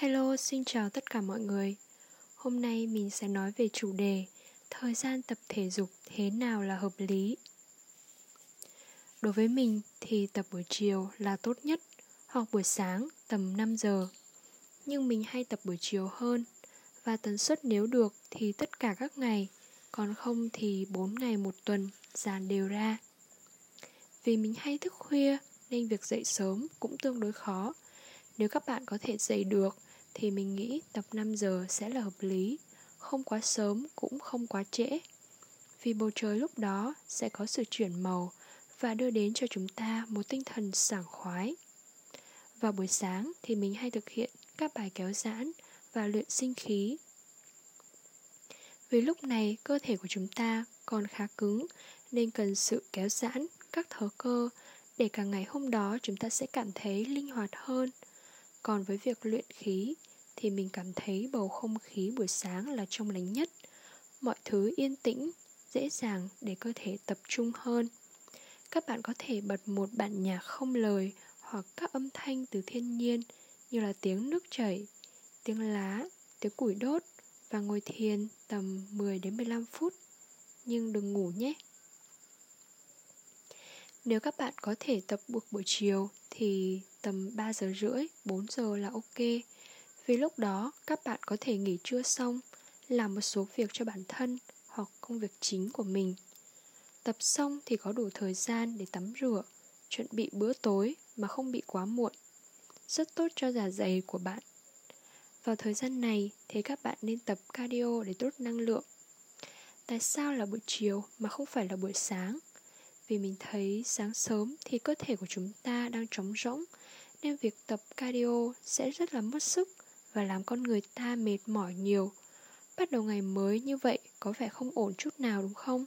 Hello, xin chào tất cả mọi người. Hôm nay mình sẽ nói về chủ đề thời gian tập thể dục thế nào là hợp lý. Đối với mình thì tập buổi chiều là tốt nhất hoặc buổi sáng tầm 5 giờ. Nhưng mình hay tập buổi chiều hơn và tần suất nếu được thì tất cả các ngày, còn không thì 4 ngày một tuần dàn đều ra. Vì mình hay thức khuya nên việc dậy sớm cũng tương đối khó. Nếu các bạn có thể dậy được thì mình nghĩ tập 5 giờ sẽ là hợp lý, không quá sớm cũng không quá trễ. Vì bầu trời lúc đó sẽ có sự chuyển màu và đưa đến cho chúng ta một tinh thần sảng khoái. Vào buổi sáng thì mình hay thực hiện các bài kéo giãn và luyện sinh khí. Vì lúc này cơ thể của chúng ta còn khá cứng nên cần sự kéo giãn các thớ cơ để cả ngày hôm đó chúng ta sẽ cảm thấy linh hoạt hơn. Còn với việc luyện khí thì mình cảm thấy bầu không khí buổi sáng là trong lành nhất. Mọi thứ yên tĩnh, dễ dàng để cơ thể tập trung hơn. Các bạn có thể bật một bản nhạc không lời hoặc các âm thanh từ thiên nhiên như là tiếng nước chảy, tiếng lá, tiếng củi đốt và ngồi thiền tầm 10 đến 15 phút. Nhưng đừng ngủ nhé. Nếu các bạn có thể tập buộc buổi chiều thì tầm 3 giờ rưỡi, 4 giờ là ok. Vì lúc đó các bạn có thể nghỉ trưa xong, làm một số việc cho bản thân hoặc công việc chính của mình. Tập xong thì có đủ thời gian để tắm rửa, chuẩn bị bữa tối mà không bị quá muộn. Rất tốt cho dạ dày của bạn. Vào thời gian này thì các bạn nên tập cardio để tốt năng lượng. Tại sao là buổi chiều mà không phải là buổi sáng? Vì mình thấy sáng sớm thì cơ thể của chúng ta đang trống rỗng nên việc tập cardio sẽ rất là mất sức và làm con người ta mệt mỏi nhiều. Bắt đầu ngày mới như vậy có vẻ không ổn chút nào đúng không?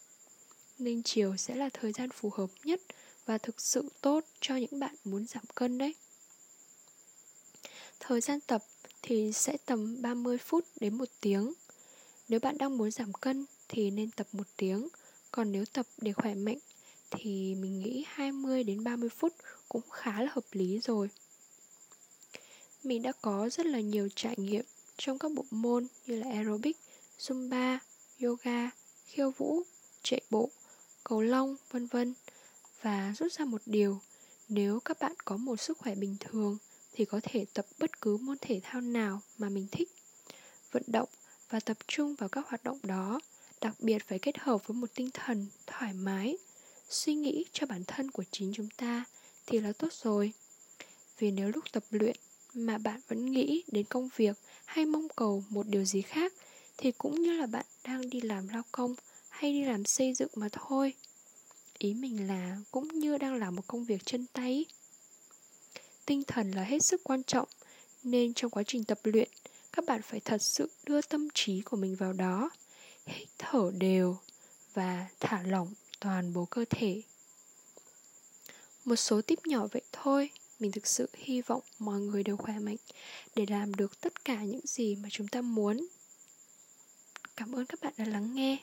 Nên chiều sẽ là thời gian phù hợp nhất và thực sự tốt cho những bạn muốn giảm cân đấy. Thời gian tập thì sẽ tầm 30 phút đến 1 tiếng. Nếu bạn đang muốn giảm cân thì nên tập 1 tiếng, còn nếu tập để khỏe mạnh thì mình nghĩ 20 đến 30 phút cũng khá là hợp lý rồi. Mình đã có rất là nhiều trải nghiệm trong các bộ môn như là aerobic, zumba, yoga, khiêu vũ, chạy bộ, cầu lông, vân vân. Và rút ra một điều, nếu các bạn có một sức khỏe bình thường thì có thể tập bất cứ môn thể thao nào mà mình thích. Vận động và tập trung vào các hoạt động đó, đặc biệt phải kết hợp với một tinh thần thoải mái, suy nghĩ cho bản thân của chính chúng ta thì là tốt rồi. Vì nếu lúc tập luyện mà bạn vẫn nghĩ đến công việc hay mong cầu một điều gì khác thì cũng như là bạn đang đi làm lao công hay đi làm xây dựng mà thôi. Ý mình là cũng như đang làm một công việc chân tay. Tinh thần là hết sức quan trọng nên trong quá trình tập luyện các bạn phải thật sự đưa tâm trí của mình vào đó, hít thở đều và thả lỏng toàn bộ cơ thể. Một số tip nhỏ vậy thôi, mình thực sự hy vọng mọi người đều khỏe mạnh để làm được tất cả những gì mà chúng ta muốn. Cảm ơn các bạn đã lắng nghe.